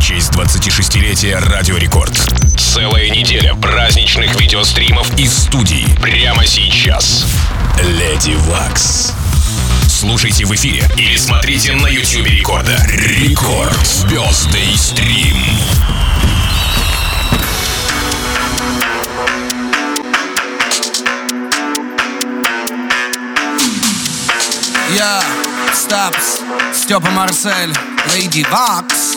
в честь 26-летия Радио Рекорд. Целая неделя праздничных видеостримов из студий. Прямо сейчас. Леди Вакс. Слушайте в эфире или смотрите на YouTube Рекорда. Рекорд. Звездный стрим. Я, Стапс, Степа Марсель, Лейди Вакс,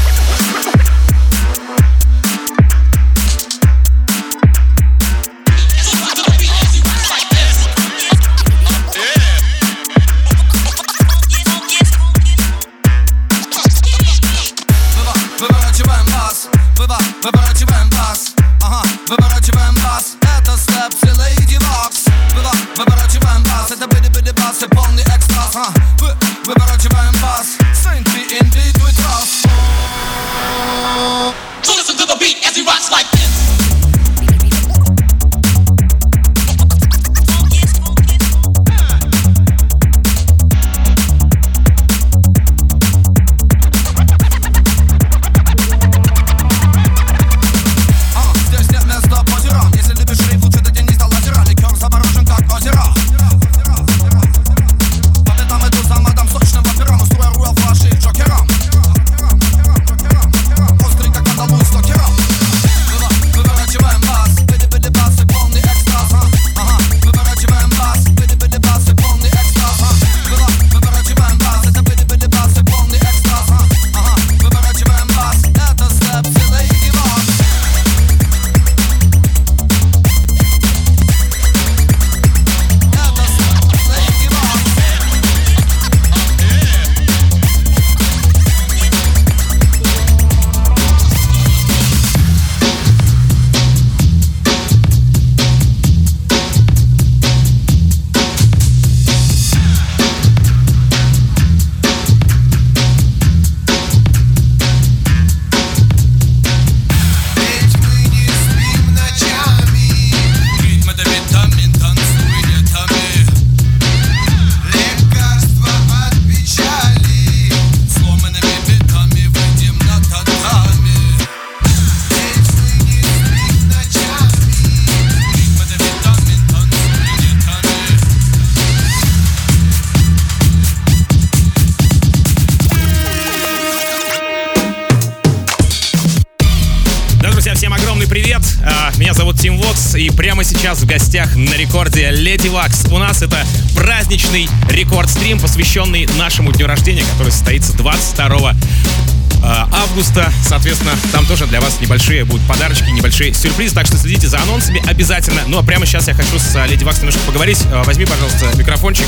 гостях на рекорде Леди Вакс. У нас это праздничный рекорд-стрим, посвященный нашему дню рождения, который состоится 22 а, августа. Соответственно, там тоже для вас небольшие будут подарочки, небольшие сюрпризы, так что следите за анонсами обязательно. Ну а прямо сейчас я хочу с а, Леди Вакс немножко поговорить. А, Возьми, пожалуйста, микрофончик.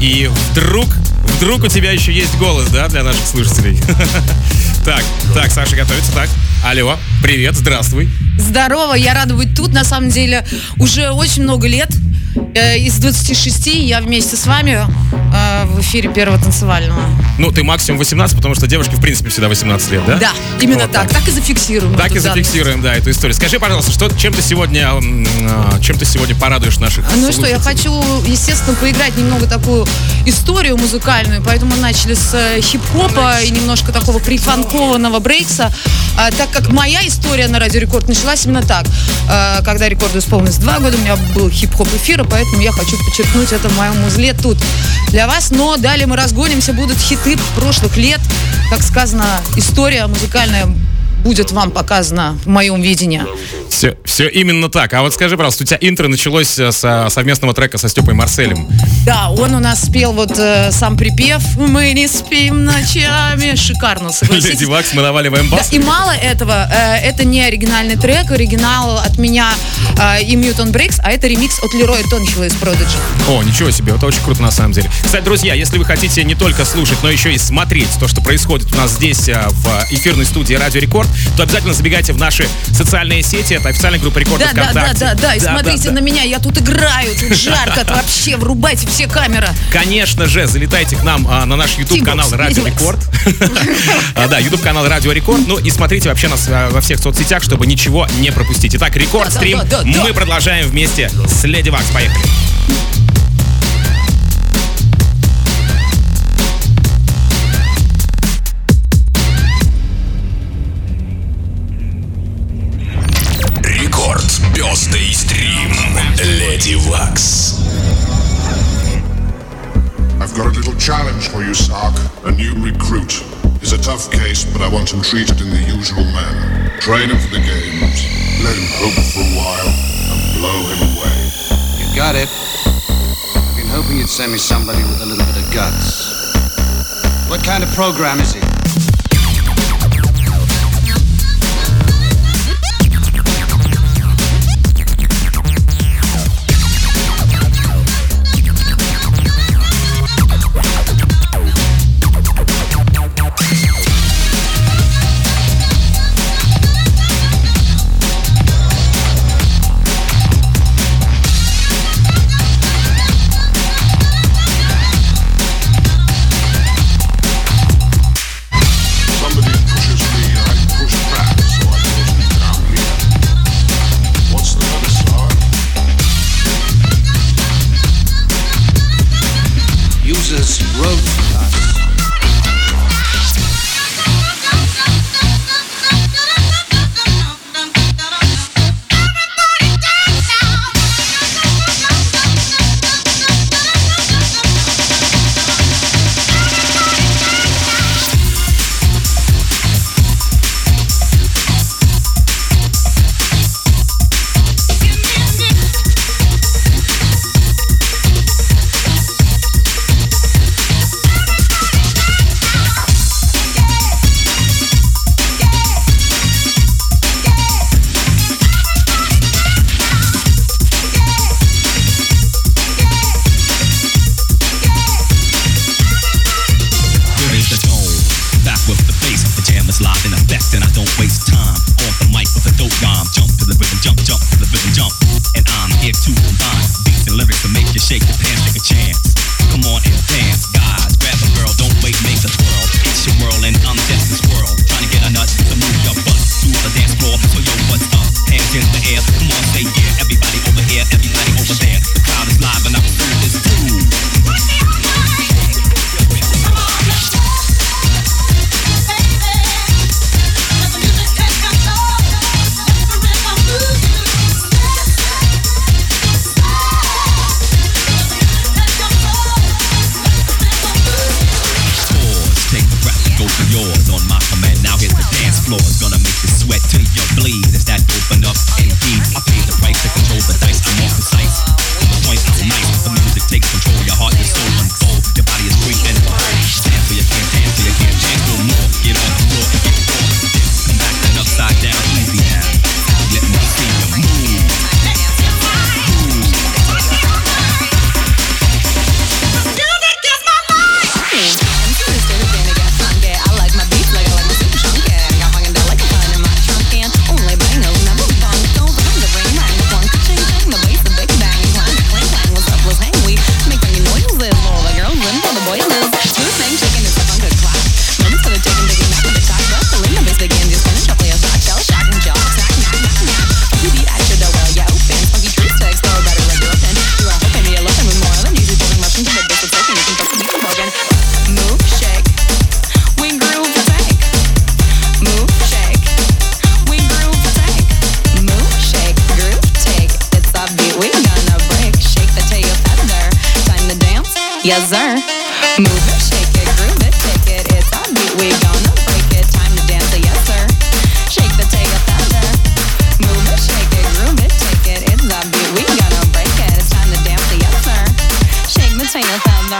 И вдруг, вдруг у тебя еще есть голос, да, для наших слушателей. Так, так, Саша готовится, так. Алло, привет, здравствуй. Здорово, я рада быть тут. На самом деле, уже очень много лет. Э, Из 26 я вместе с вами в эфире первого танцевального. Ну, ты максимум 18, потому что девушки, в принципе, всегда 18 лет, да? Да, именно Вот так. так. и зафиксируем. Так и данность. зафиксируем, да, эту историю. Скажи, пожалуйста, что, чем ты сегодня, а, чем ты сегодня порадуешь наших Ну что, я хочу, естественно, поиграть немного такую историю музыкальную, поэтому мы начали с э, хип-хопа и немножко такого прифанкованного брейкса, А, так как моя история на Радио Рекорд началась именно так. А, Когда рекорду исполнилось два года, у меня был хип-хоп эфир, и поэтому я хочу подчеркнуть это в моем узле тут для вас. Но далее мы разгонимся, будут хиты прошлых лет. Как сказано, история музыкальная будет вам показана в моем видении. Все, все именно так. А вот скажи, пожалуйста, у тебя интро началось э, со совместного трека со Степой Марселем. Да, он у нас спел вот э, сам припев «Мы не спим ночами». Шикарно, Леди согласитесь. Вакс, мы наваливаем Да, бас. и мало этого, э, это не оригинальный трек, оригинал от меня э, и Mutantbreakz, а это ремикс от Лероя Торнхилла из Prodigy. О, ничего себе, это очень круто на самом деле. Кстати, друзья, если вы хотите не только слушать, но еще и смотреть то, что происходит у нас здесь э, в эфирной студии Радио Рекорд, то обязательно забегайте в наши социальные сети. Это официальная группа Рекорд Да, да, да, ВКонтакте. да, да, и смотрите да. на меня, я тут играю, тут жарко, вообще, врубайте все камеры. Конечно же, залетайте к нам а, на наш YouTube канал Тимбокс, Радио. Рекорд. А, Да, YouTube канал Радио Рекорд. Ну и смотрите вообще нас а, во всех соцсетях, чтобы ничего не пропустить. Итак, Рекорд стрим. Да, да, да, да. Мы продолжаем вместе с Леди Вакс. Поехали. Birthday стрим. Леди Вакс. I've got a little challenge for you, Sark. A new recruit. He's a tough case, but I want him treated in the usual manner. Train him for the games, let him hope for a while, and blow him away. You got it. I've been hoping you'd send me somebody with a little bit of guts. What kind of program is he? say yeah. Everybody over here, everybody over there.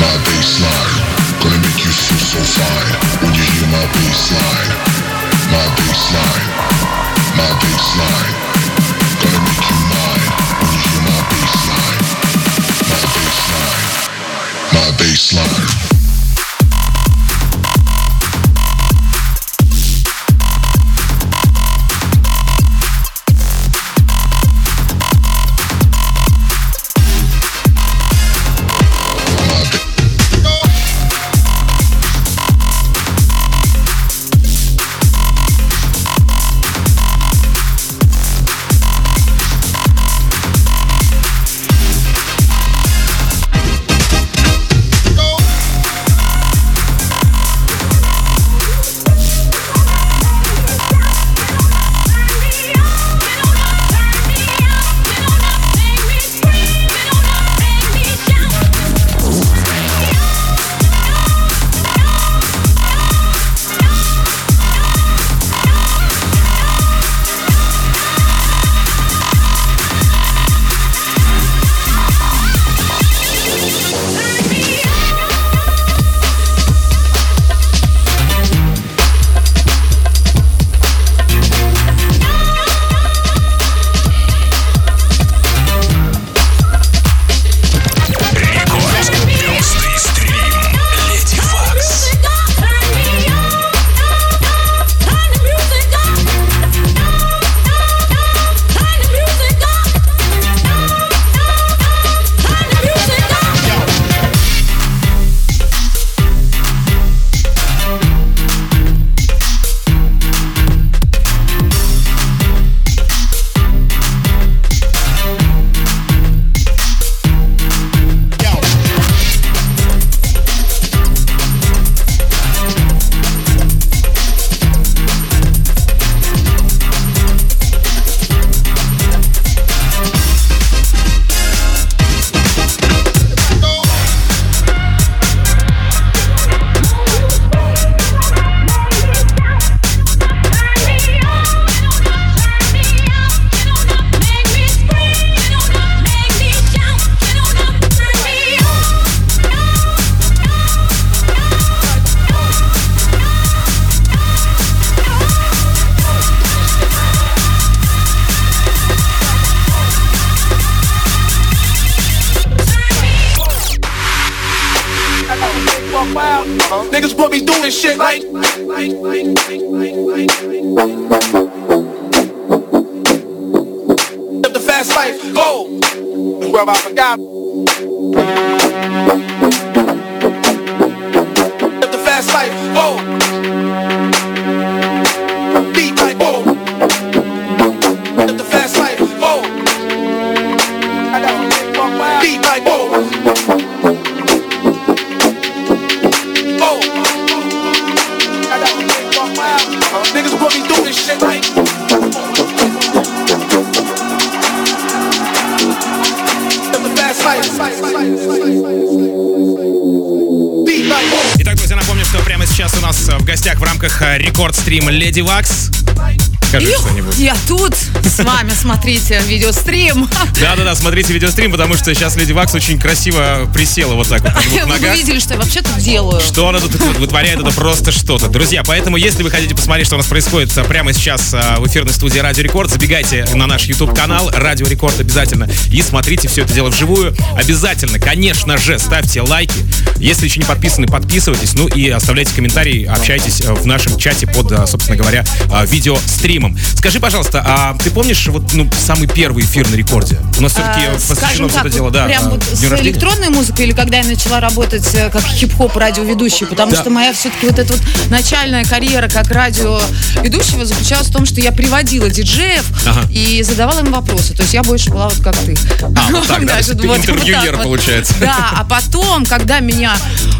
my bassline. Gonna make you feel so fine when you hear my. My. My. Gonna make you mine when you hear my. My. My. Beat like. Niggas put me through this shit like, go. Итак, друзья, напомню, что прямо сейчас у нас в гостях в рамках э, рекорд-стрима Леди Вакс. Скажи что-нибудь. Я тут с вами, смотрите, видеострим. Да-да-да, смотрите видеострим, потому что сейчас Леди Вакс очень красиво присела вот так вот на двух Вы видели, что я вообще тут делаю. Что она тут вытворяет, это просто что-то. Друзья, поэтому, если вы хотите посмотреть, что у нас происходит а, прямо сейчас а, в эфирной студии Радио Рекорд, забегайте на наш YouTube-канал Радио Рекорд обязательно и смотрите все это дело вживую. Обязательно, конечно же, ставьте лайки. Если еще не подписаны, подписывайтесь. Ну и оставляйте комментарии, общайтесь э, в нашем чате под, а, собственно говоря, видеостримом. Скажи, пожалуйста, а ты помнишь вот ну, самый первый эфир на рекорде? У нас все-таки А, посвящено все это так, дело, вот да. прям а, вот с рождения. электронной музыкой или когда я начала работать э, как хип-хоп радиоведущий, потому Да. что моя все-таки вот эта вот начальная карьера как радиоведущего заключалась в том, что я приводила диджеев Ага. и задавала им вопросы. То есть я больше была вот как ты. А, вот так, да, ты вот- интервьюер, так вот. получается. Да, а потом, когда меня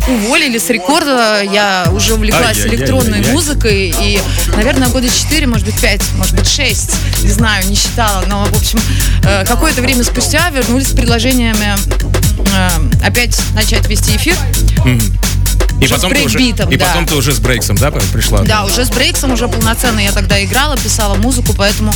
уволили с рекорда, я уже увлеклась электронной музыкой и, наверное, года 4, может быть, 5, может быть, 6, не знаю, не считала, но, в общем, э, какое-то время спустя вернулись с предложениями э, опять начать вести эфир. И потом, ты уже, брейкбитом, и да. потом ты уже с брейксом, да, пришла? Да, уже с брейксом, уже полноценно я тогда играла, писала музыку, поэтому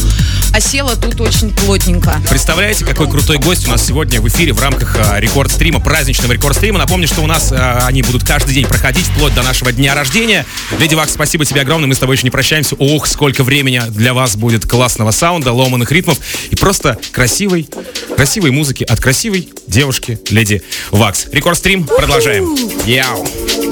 осела тут очень плотненько. Представляете, какой крутой гость у нас сегодня в эфире в рамках а, рекорд-стрима, праздничного рекорд-стрима. Напомню, что у нас а, они будут каждый день проходить вплоть до нашего дня рождения. Леди Вакс, спасибо тебе огромное, мы с тобой еще не прощаемся. Ох, сколько времени для вас будет классного саунда, ломаных ритмов и просто красивой, красивой музыки от красивой девушки Леди Вакс. Рекорд-стрим, продолжаем. Яу.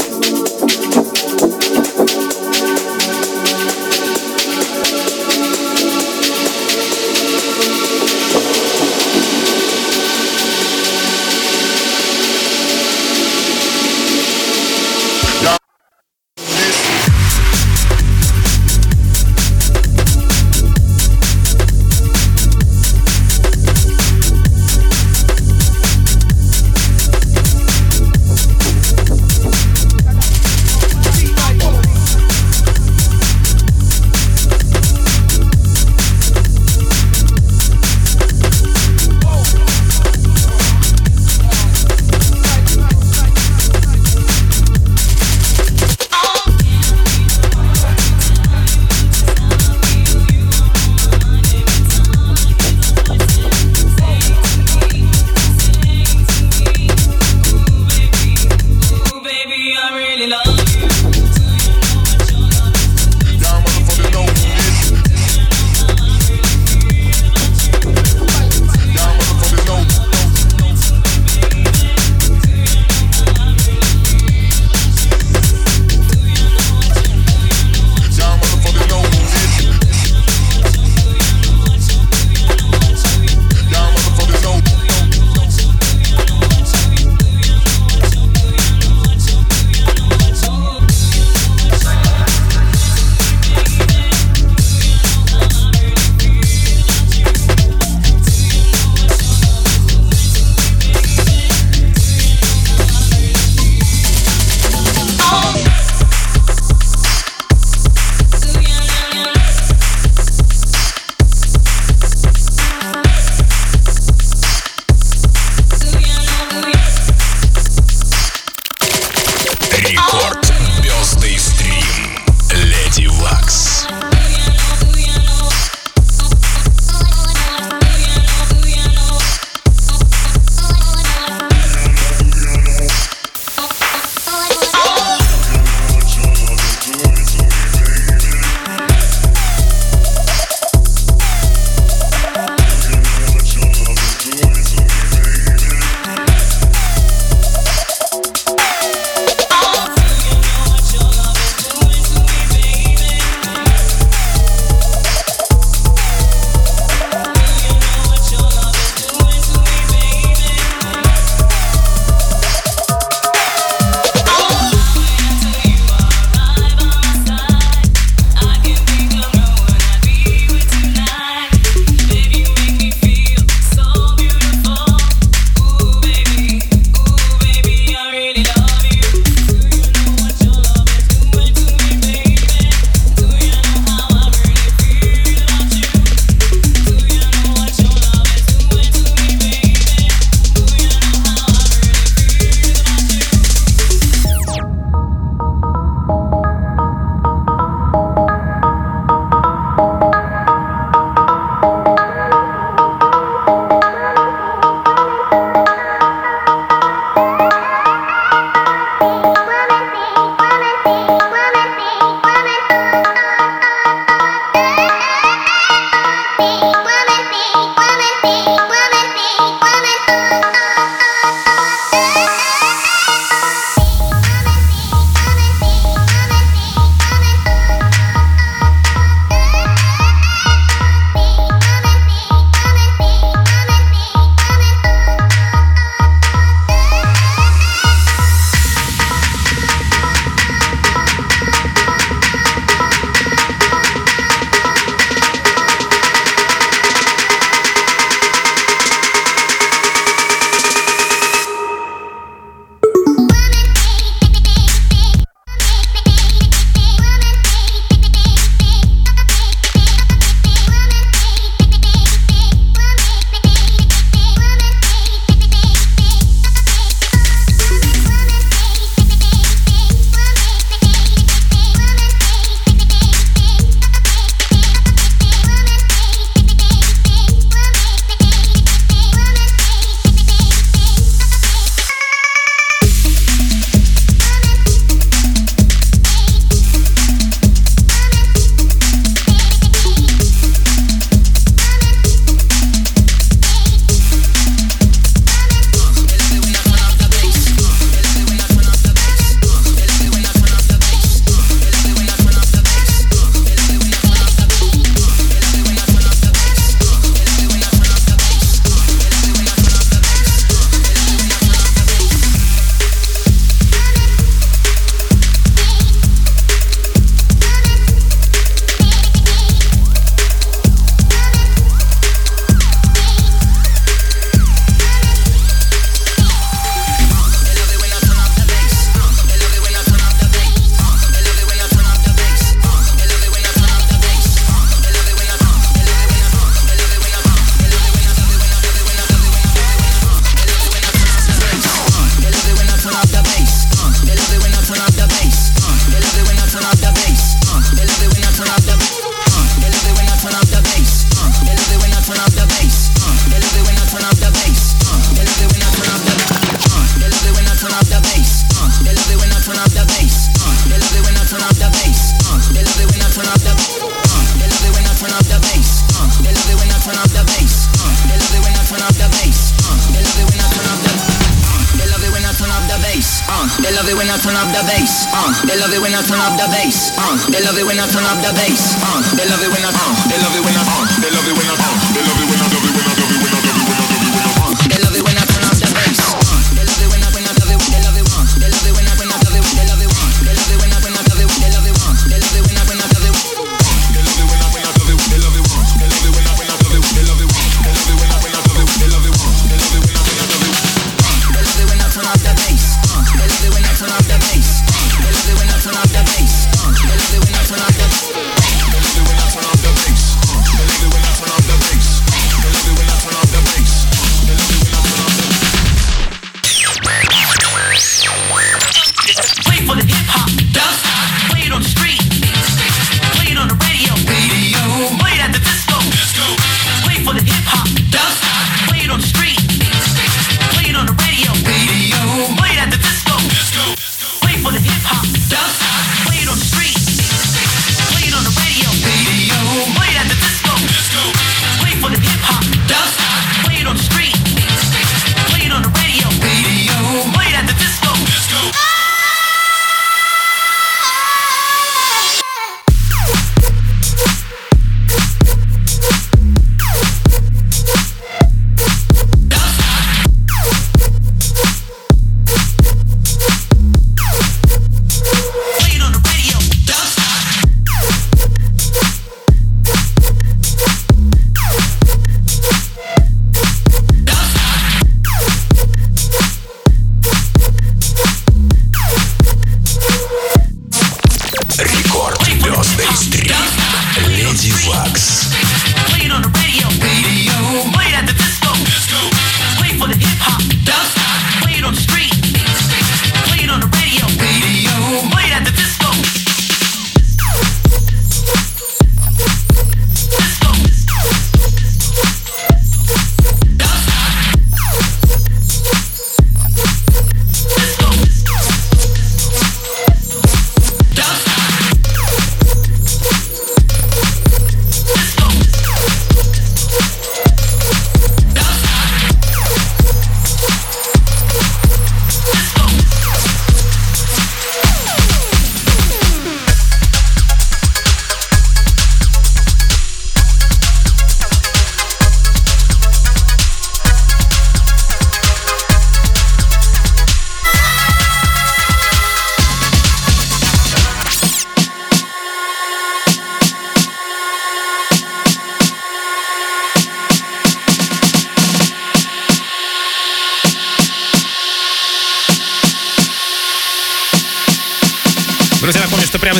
When I turn up. the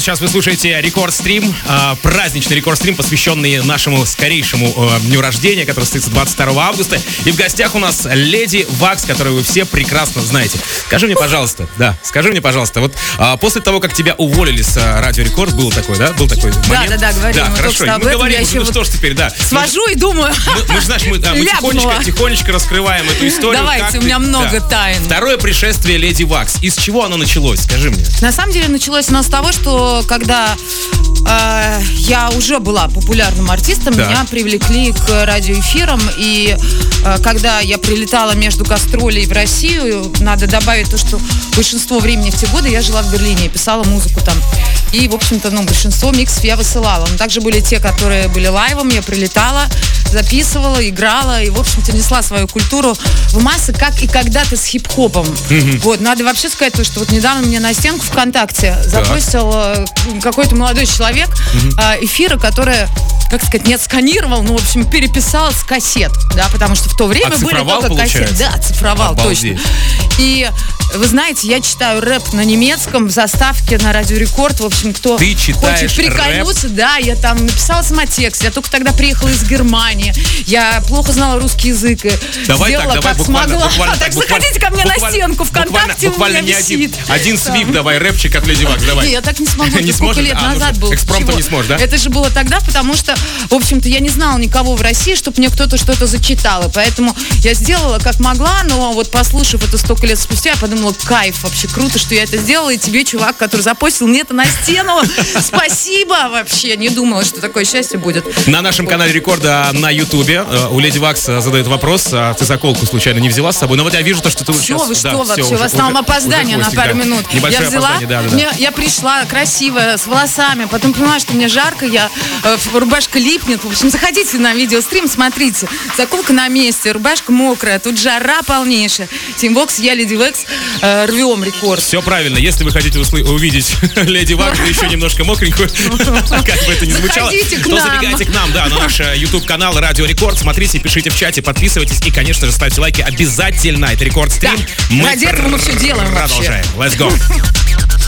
сейчас вы слушаете рекорд-стрим, а, праздничный рекорд-стрим, посвященный нашему скорейшему а, дню рождения, который состоится 22 августа. И в гостях у нас леди Вакс, которую вы все прекрасно знаете. Скажи мне, пожалуйста, да, скажи мне, пожалуйста, вот а, после того, как тебя уволили с а, Радио Рекорд, был такой, да, был такой момент? да, да, говорим. Да, Мы хорошо, мы этом, говорим, я уже, еще ну вот что ж теперь, да. Свожу и думаю. Мы, мы, знаешь, мы, да, мы тихонечко, тихонечко раскрываем эту историю. Давайте, у ты- меня много да. тайн. Второе пришествие Леди Вакс. Из чего оно началось? Скажи мне. На самом деле началось у нас с того, что когда э, я уже была популярным артистом, Так. меня привлекли к радиоэфирам. И э, когда я прилетала между гастролей в Россию, надо добавить то, что большинство времени в те годы я жила в Берлине и писала музыку там. И, в общем-то, ну, большинство миксов я высылала. Но также были те, которые были лайвом, я прилетала, записывала, играла и, в общем-то, несла свою культуру в массы, как и когда-то с хип-хопом. Вот, надо вообще сказать то, что вот недавно мне на стенку ВКонтакте запустил э, какой-то молодой человек э, эфиры, которые как сказать, не отсканировал, ну, в общем, переписал с кассет, да, потому что в то время были только кассеты. Да, цифровал, Обалдеть. точно. И вы знаете, я читаю рэп на немецком в заставке на Радио Рекорд. В общем, кто Ты хочет прикольнуться, да, я там написала самотекст. Я только тогда приехала из Германии. Я плохо знала русский язык и Давай сделала так, давай как буквально, смогла. буквально так так, буквально- заходите ко мне на буквально- стенку буквально- ВКонтакте, Буквально у меня не один, висит. один Да. свип давай, рэпчик от Леди Вакс, давай. Не, я так не смогу. Не сколько лет А, ну, назад было? экспромтом не сможешь, да? Это же было тогда, потому что, в общем-то, я не знала никого в России, чтобы мне кто-то что-то зачитал. И поэтому я сделала как могла, но вот послушав это столько лет спустя, я подумала, думала, кайф, вообще круто, что я это сделала, и тебе, чувак, который запостил мне это на стену, спасибо вообще, не думала, что такое счастье будет. На нашем канале Рекорда на Ютубе э, у Леди Вакс задает вопрос, а ты заколку случайно не взяла с собой? Но вот я вижу то, что ты Все, сейчас... вы что да, вообще, у вас там опоздание на пару минут. Я взяла, я пришла красивая, с волосами, потом понимаю, что мне жарко, я э, рубашка липнет. В общем, заходите на видеострим, смотрите. Заколка на месте, рубашка мокрая, тут жара полнейшая. Тимбокс, я Леди Векс, э, рвем рекорд. Все правильно. Если вы хотите услы- увидеть Леди Вакс, еще немножко мокренькую, как бы это ни звучало, то забегайте к нам, да, на наш YouTube канал Радио Рекорд. Смотрите, пишите в чате, подписывайтесь и, конечно же, ставьте лайки обязательно. Это Рекорд Стрим. Ради этого мы всё делаем вообще. Продолжаем. Let's go.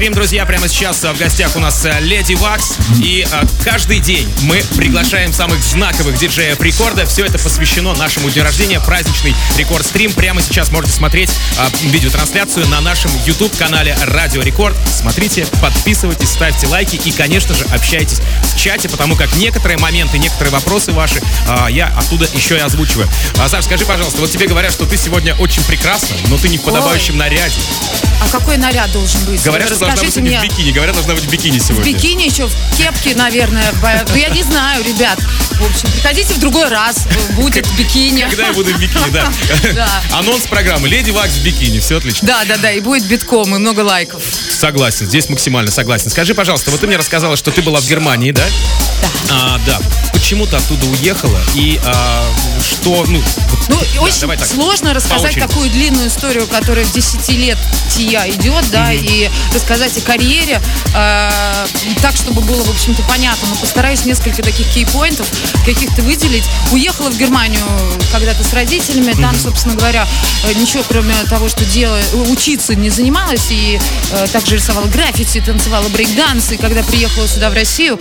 стрим, друзья. Прямо сейчас в гостях у нас э, Леди Вакс. И э, каждый день мы приглашаем самых знаковых диджеев рекорда. Все это посвящено нашему дню рождения. Праздничный рекорд стрим. Прямо сейчас можете смотреть э, видеотрансляцию на нашем YouTube-канале Радио Рекорд. Смотрите, подписывайтесь, ставьте лайки и, конечно же, общайтесь в чате, потому как некоторые моменты, некоторые вопросы ваши я оттуда еще и озвучиваю. А, Саш, скажи, пожалуйста, вот тебе говорят, что ты сегодня очень прекрасна, но ты не в подобающем наряде. А какой наряд должен быть? Говорят, что сегодня мне. в бикини. Говорят, должна быть в бикини В сегодня. бикини еще, в кепке, наверное. Ну, я не знаю, ребят. В общем, приходите в другой раз. Будет в бикини. Когда я буду в бикини, да. Анонс программы. Леди Вакс в бикини. Все отлично. Да, да, да, и будет битком, и много лайков. Согласен. Здесь максимально согласен. Скажи, пожалуйста, вот ты мне рассказала, что ты была в Германии, да? Да. А, да. Почему ты оттуда уехала? И а, что, ну... Ну, да, очень давай так. сложно рассказать такую длинную историю, которая в десятилетия идет, да, и рассказать о карьере э, так, чтобы было, в общем-то, понятно. Но постараюсь несколько таких кей-поинтов каких-то выделить. Уехала в Германию когда-то с родителями. Там, собственно говоря, э, ничего, кроме того, что делать, учиться не занималась. И э, также рисовала граффити, танцевала брейк-данс. И когда приехала сюда, в Россию,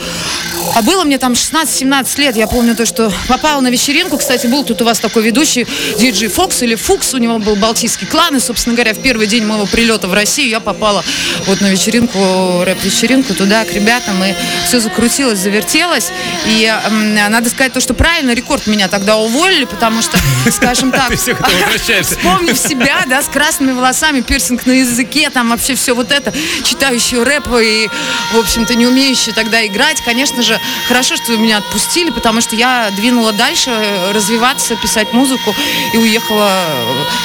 а было мне там 16-17 лет, я помню то, что попала на вечеринку. Кстати, был тут у вас такой ведущий диджей Фокс или Фукс, у него был балтийский клан. И, собственно говоря, в первый день моего прилета в Россию я попала вот на вечеринку, рэп-вечеринку туда к ребятам. И все закрутилось, завертелось. И надо сказать то, что правильно, рекорд меня тогда уволили, потому что, скажем так, вспомнив себя, да, с красными волосами, пирсинг на языке, там вообще все вот это, читающие рэп и, в общем-то, не умеющие тогда играть. Конечно же, хорошо, что меня отпустили, потому что я двинула дальше э, развиваться, писать музыку и уехала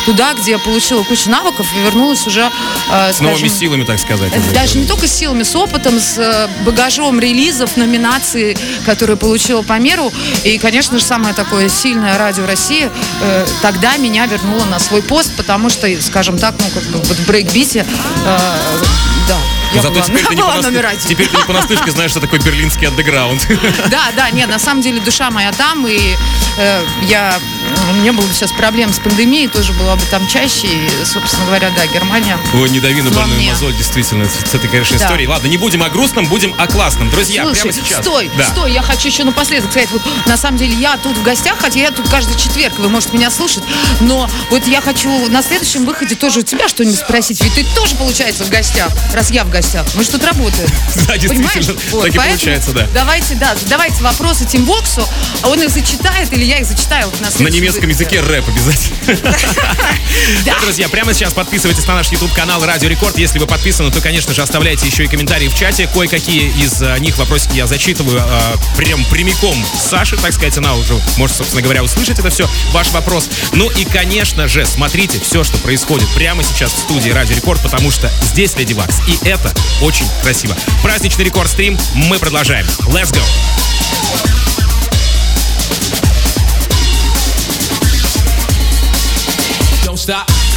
туда, где я получила кучу навыков и вернулась уже, э, С новыми скажем, силами, так сказать. Уже. даже не только с силами, с опытом, с э, багажом релизов, номинаций, которые получила по миру. И, конечно же, самое такое сильное радио России э, тогда меня вернуло на свой пост, потому что, скажем так, ну, как бы вот в брейкбите, э, я Зато была, теперь ты, не была понас- номер один. теперь ты не понаслышке знаешь, что такое берлинский андеграунд. Да, да, нет, на самом деле душа моя там, и э, я, не было бы сейчас проблем с пандемией, тоже была бы там чаще, и, собственно говоря, да, Германия. Ой, не дави на больную мне. мозоль, действительно, с с этой, конечно, Да. историей. Ладно, не будем о грустном, будем о классном. Друзья, Слушай, прямо сейчас. стой, Да. стой, я хочу еще напоследок сказать, вот на самом деле я тут в гостях, хотя я тут каждый четверг, вы можете меня слушать, но вот я хочу на следующем выходе тоже у тебя что-нибудь спросить, ведь ты тоже, получается, в гостях, раз я в гостях, мы же тут работаем. Да, действительно, Понимаешь? так и получается, да. Давайте, да, задавайте вопросы Тим Воксу, а он их зачитает, или я их зачитаю вот на немецком языке рэп обязательно. Да, друзья, прямо сейчас подписывайтесь на наш YouTube-канал Радио Рекорд. Если вы подписаны, то, конечно же, оставляйте еще и комментарии в чате. Кое-какие из э, них вопросики я зачитываю э, прям прямиком с Саши, так сказать, она уже может, собственно говоря, услышать это все, ваш вопрос. Ну и, конечно же, смотрите все, что происходит прямо сейчас в студии Радио Рекорд, потому что здесь Леди Вакс, и это очень красиво. Праздничный рекорд-стрим мы продолжаем. Let's go! Don't stop.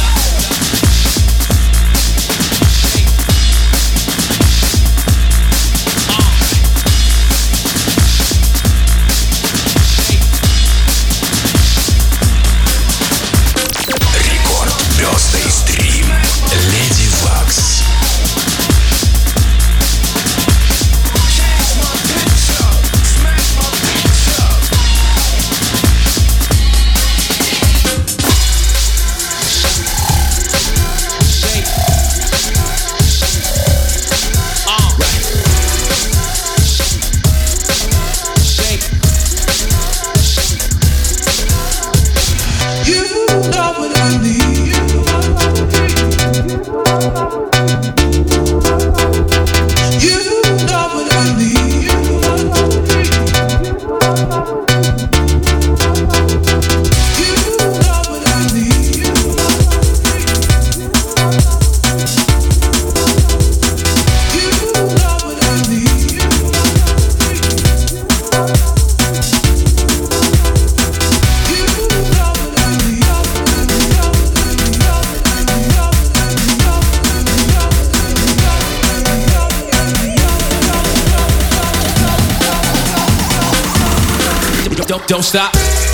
don't stop.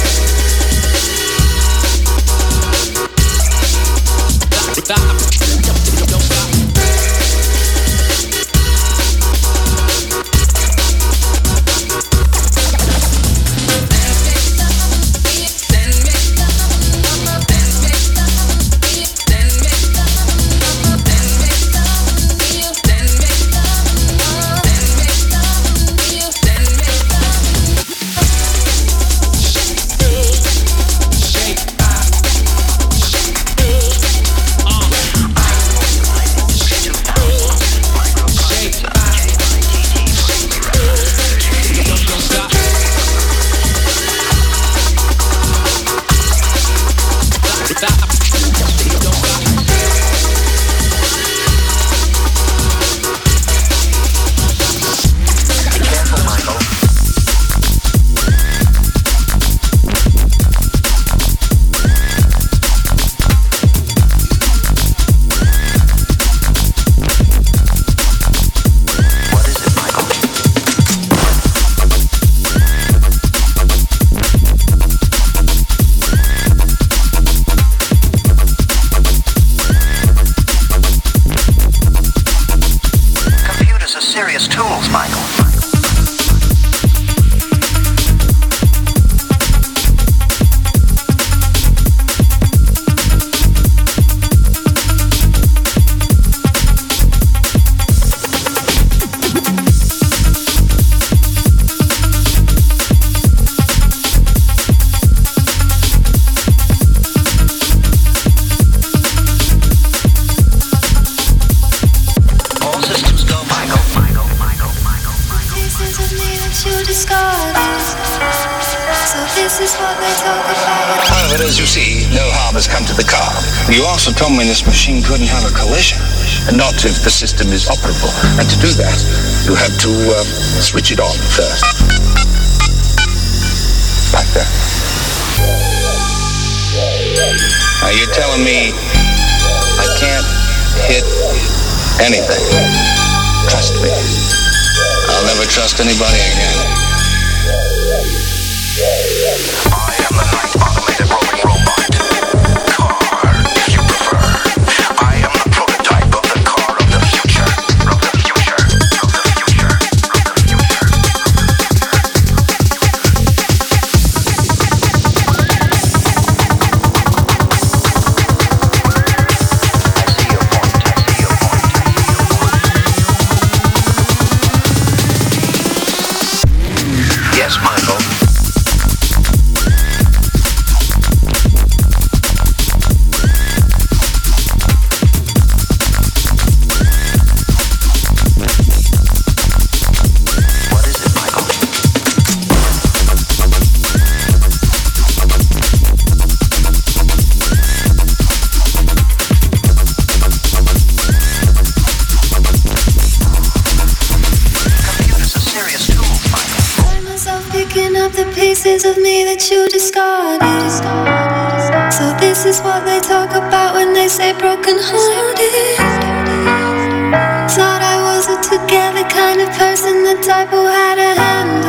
The car. You also told me this machine couldn't have a collision, and not if the system is operable. And to do that, you have to uh, switch it on first. Like that. Now you're telling me I can't hit anything. Trust me. I'll never trust anybody again. I am the night the type who had a handle.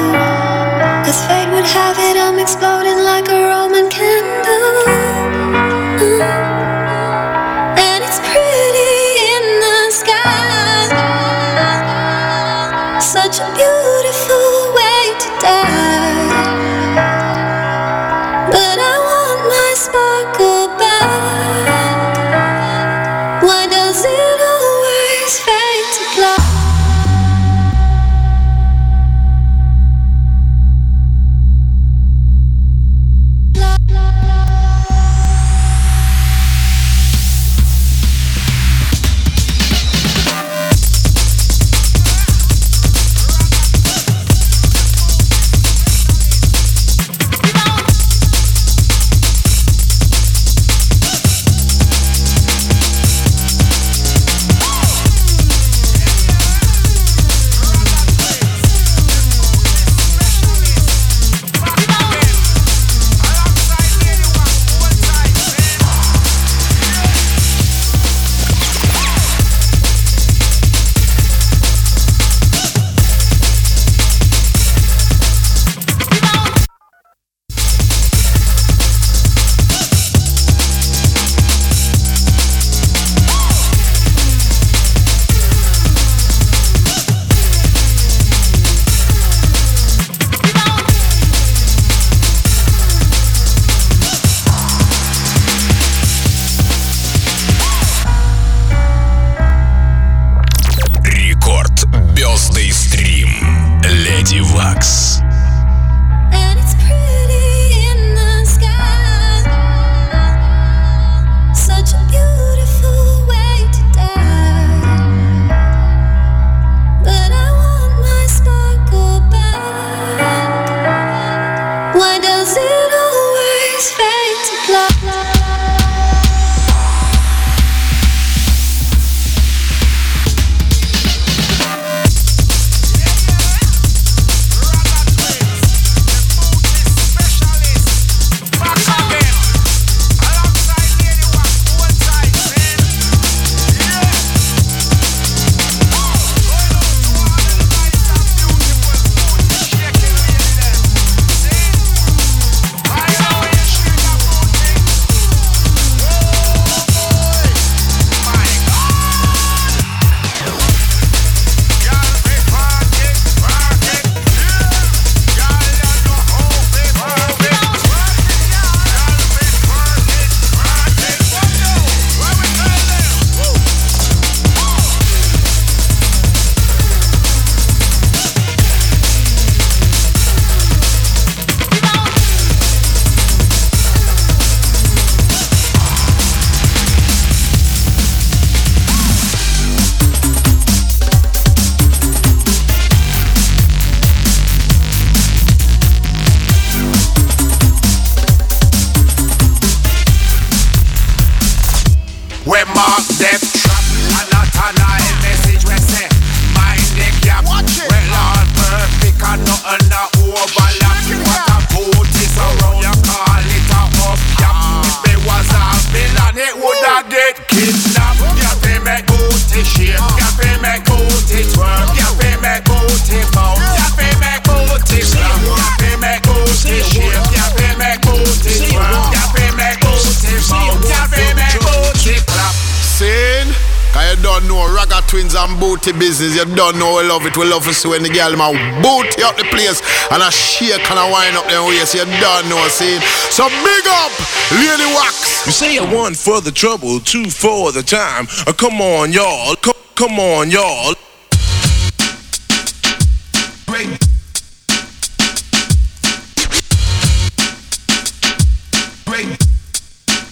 And booty business. You don't know we love it. We love to see when the girl man booty up the place and I shake and a wind up them waist. You don't know, I see. So big up, Lady Wax. You say a one for the trouble, two for the time. Uh, come on, y'all. Co- come on, y'all.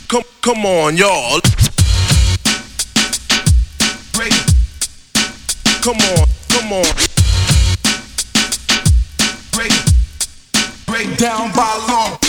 Come, come on, y'all. Come on, come on. Break, break down by long.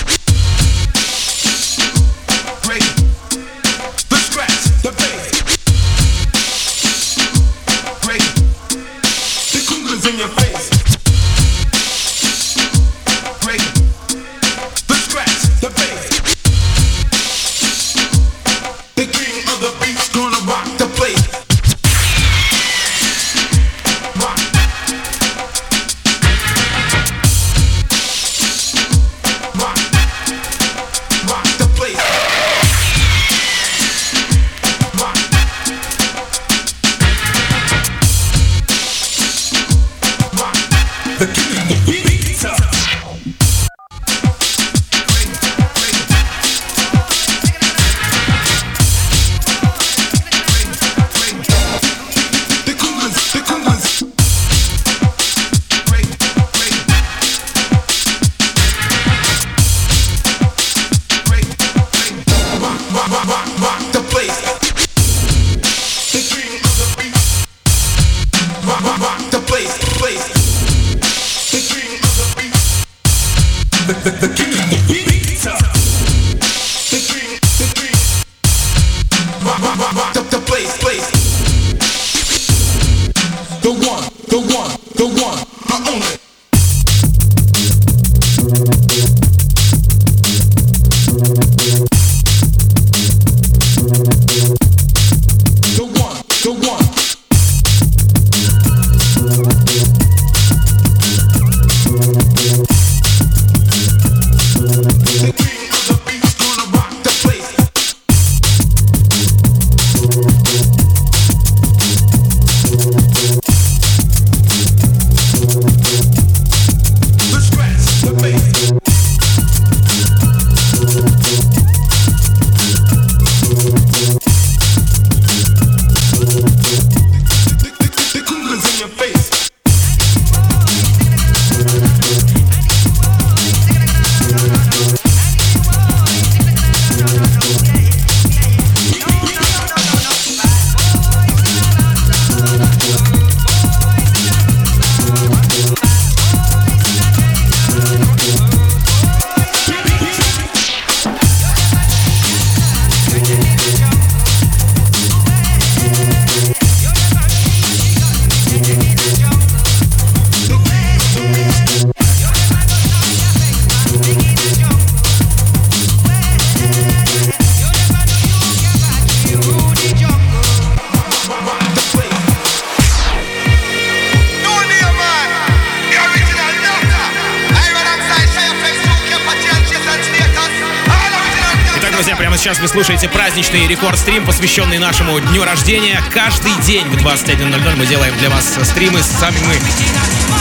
Сейчас вы слушаете праздничный рекорд-стрим, посвященный нашему дню рождения. Каждый день в 21.00 мы делаем для вас стримы с самыми,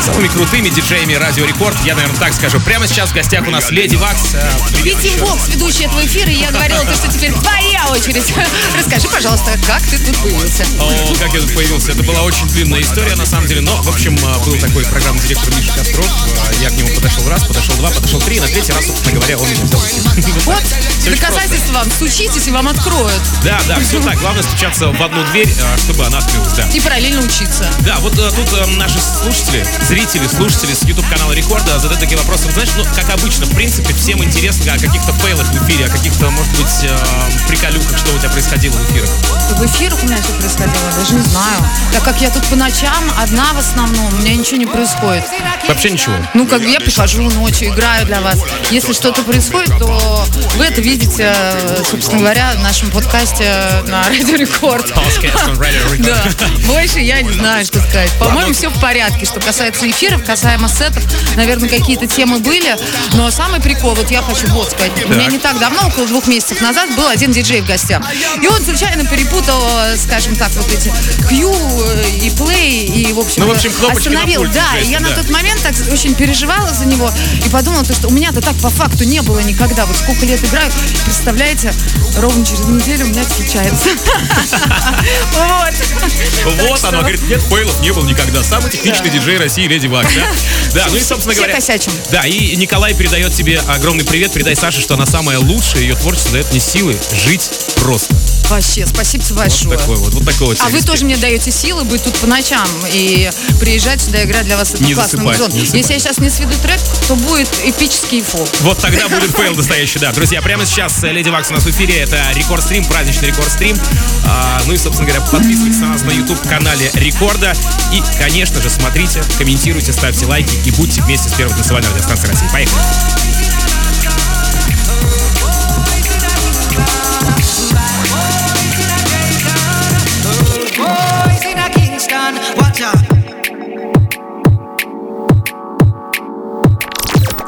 самыми крутыми диджеями Радио Рекорд. Я, наверное, так скажу. Прямо сейчас в гостях у нас Леди Вакс. Э, еще. Бокс, ведущий этого эфира, и я говорила, то, что теперь твоя очередь. Расскажи, пожалуйста, как ты тут появился? О, как я тут появился. Это была очень длинная история, на самом деле. Но, в общем, э, был такой программный директор Миша Костров. Э, Я к нему подошел раз, подошел два, подошел три. И на третий раз, собственно говоря, он меня взял. Вот, доказательство вам. Стучитесь, и вам откроют. Да, да, все так. Главное стучаться в одну дверь, э, чтобы она открылась, да. И параллельно учиться. Да, вот тут наши слушатели, зрители, слушатели с YouTube канала Рекорда задают такие вопросы. Знаешь, ну, как обычно, в принципе, всем интересно о каких-то фейлах в эфире, о каких-то, может быть, э, приколюхах, что у тебя происходило в эфирах? В эфирах у меня что происходило, я даже не знаю. Так как я тут по ночам одна в основном, у меня ничего не происходит. Вообще ничего. Ну, как бы я прихожу ночью, играю для вас. Если что-то происходит, то вы это видите, собственно говоря, в нашем подкасте на Радио Рекорд. Да, больше я не знаю, что сказать. По-моему, все в порядке, что касается эфиров, касаемо сетов. Наверное, какие-то темы были, но самый прикол, вот я хочу вот сказать. У меня не так давно, около двух месяцев назад, был один диджей в гостях. И он случайно перепутал, э, скажем так, вот эти Q э, и Play, и, в общем, Ну, в общем, остановил. пульте, Да, и я естественно, на да. тот момент так очень переживала за него и подумала, то, что у меня-то так по факту не было никогда. Вот сколько лет играю, представляете, ровно через неделю у меня случается. Вот. Вот оно, говорит, нет фейлов не было никогда. Самый техничный диджей России Леди Баг, да? Да, ну и, собственно говоря... косячим. Да, и Николай передает тебе огромный привет. Передай Саше, что она самая лучшая. Ее творчество дает мне силы жить просто. Вообще, спасибо Вот большое. такой вот, вот такой вот. А вы тоже мне даете силы быть тут по ночам и приезжать сюда играть для вас этот Не классный засыпать, музон. не засыпать. Если я сейчас не сведу трек, то будет эпический фейл. Вот тогда будет фейл настоящий, да. Друзья, прямо сейчас э, Леди Вакс у нас в эфире. Это Рекорд Стрим, праздничный Рекорд Стрим. А, ну и, собственно говоря, подписывайтесь на нас на YouTube-канале Рекорда. И, конечно же, смотрите, комментируйте, ставьте лайки и будьте вместе с первой танцевальной радиостанцией России. Поехали.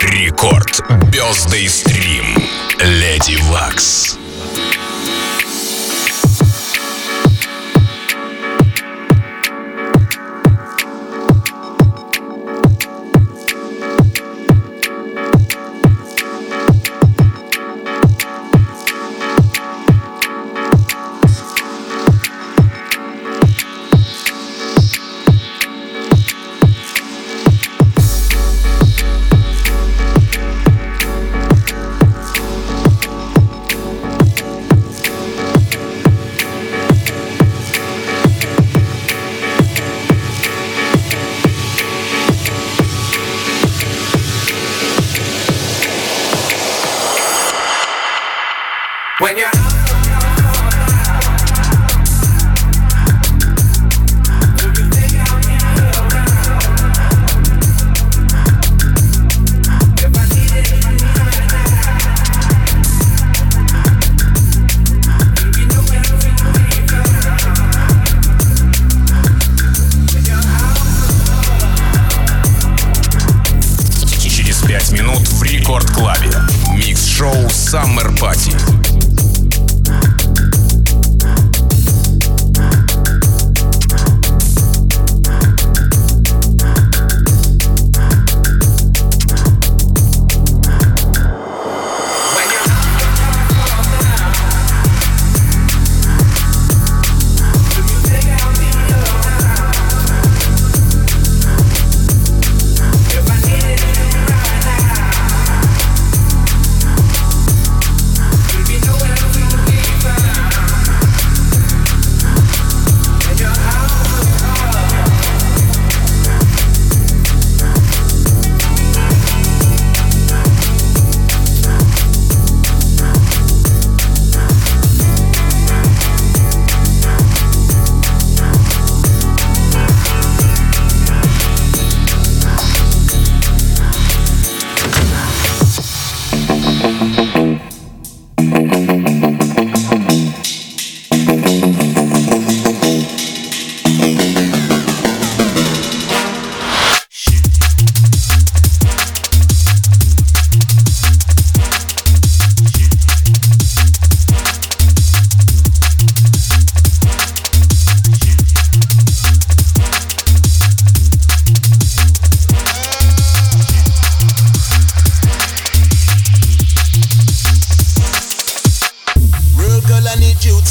Рекорд. Бездей стрим. Леди Вакс.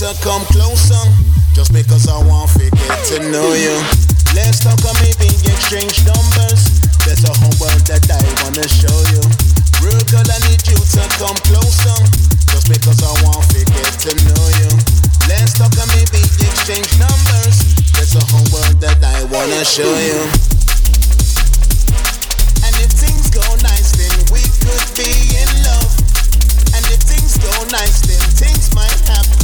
To come closer. Just because I want to get to know you. Let's talk or maybe exchange numbers. There's a whole world that I wanna show you. Real girl, I need you to come closer. Just because I want to get to know you. Let's talk or maybe exchange numbers. There's a whole world that I wanna show you. And if things go nice, then we could be in love. And if things go nice, then things might happen.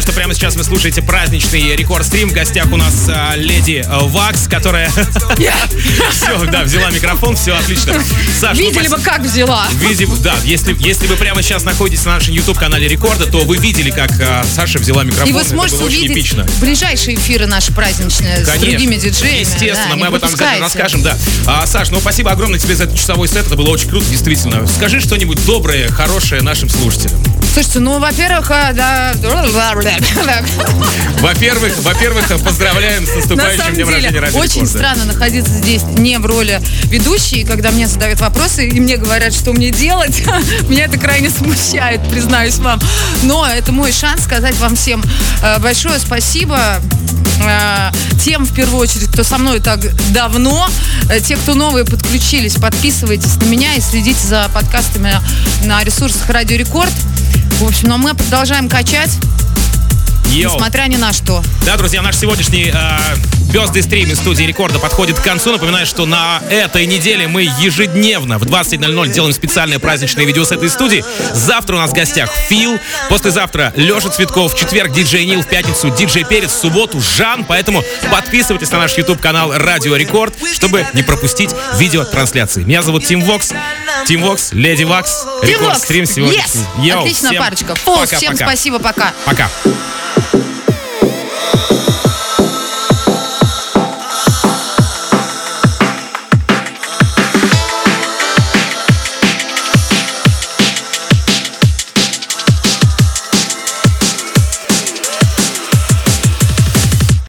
напомню, что прямо сейчас вы слушаете праздничный рекорд-стрим. В гостях у нас а, леди а, Вакс, которая... Все, да, взяла микрофон, все отлично. Саш, ну, Видели бы, как взяла. Види- да, если, если вы прямо сейчас находитесь на нашем YouTube-канале Рекорда, то вы видели, как а, Саша взяла микрофон. И вы сможете увидеть эпично. ближайшие эфиры наши праздничные с Конечно. другими диджеями. Естественно, да, мы об этом обязательно расскажем, да. А, Саш, ну спасибо огромное тебе за этот часовой сет. Это было очень круто, действительно. Скажи что-нибудь доброе, хорошее нашим слушателям. Слушайте, ну, во-первых, а, да... Во-первых, во-первых, поздравляем с На наступающим днем рождения Радио очень Рекорда. странно находиться здесь не в роли ведущей, когда мне задают вопросы и мне говорят, что мне делать. Меня это крайне смущает, признаюсь вам. Но это мой шанс сказать вам всем э, большое спасибо. Э, Тем, в первую очередь, кто со мной так давно, Э, те, кто новые подключились, подписывайтесь на меня и следите за подкастами на ресурсах Радио Рекорд. В общем, ну а мы продолжаем качать, Йоу. несмотря ни на что. Да, друзья, наш сегодняшний э, Birthday стрим из студии Рекорда подходит к концу. Напоминаю, что на этой неделе мы ежедневно в 20.00 делаем специальное праздничное видео с этой студии. Завтра у нас в гостях Фил, послезавтра Леша Цветков, в четверг диджей Нил, в пятницу диджей Перец, в субботу Жан. Поэтому подписывайтесь на наш YouTube-канал Радио Рекорд, чтобы не пропустить видеотрансляции. Меня зовут Тим Вокс. Тим Вокс, Леди Вакс. Рекорд стрим сегодня. yes! Отличная парочка. Фолс, всем спасибо, пока. Пока. Yeah.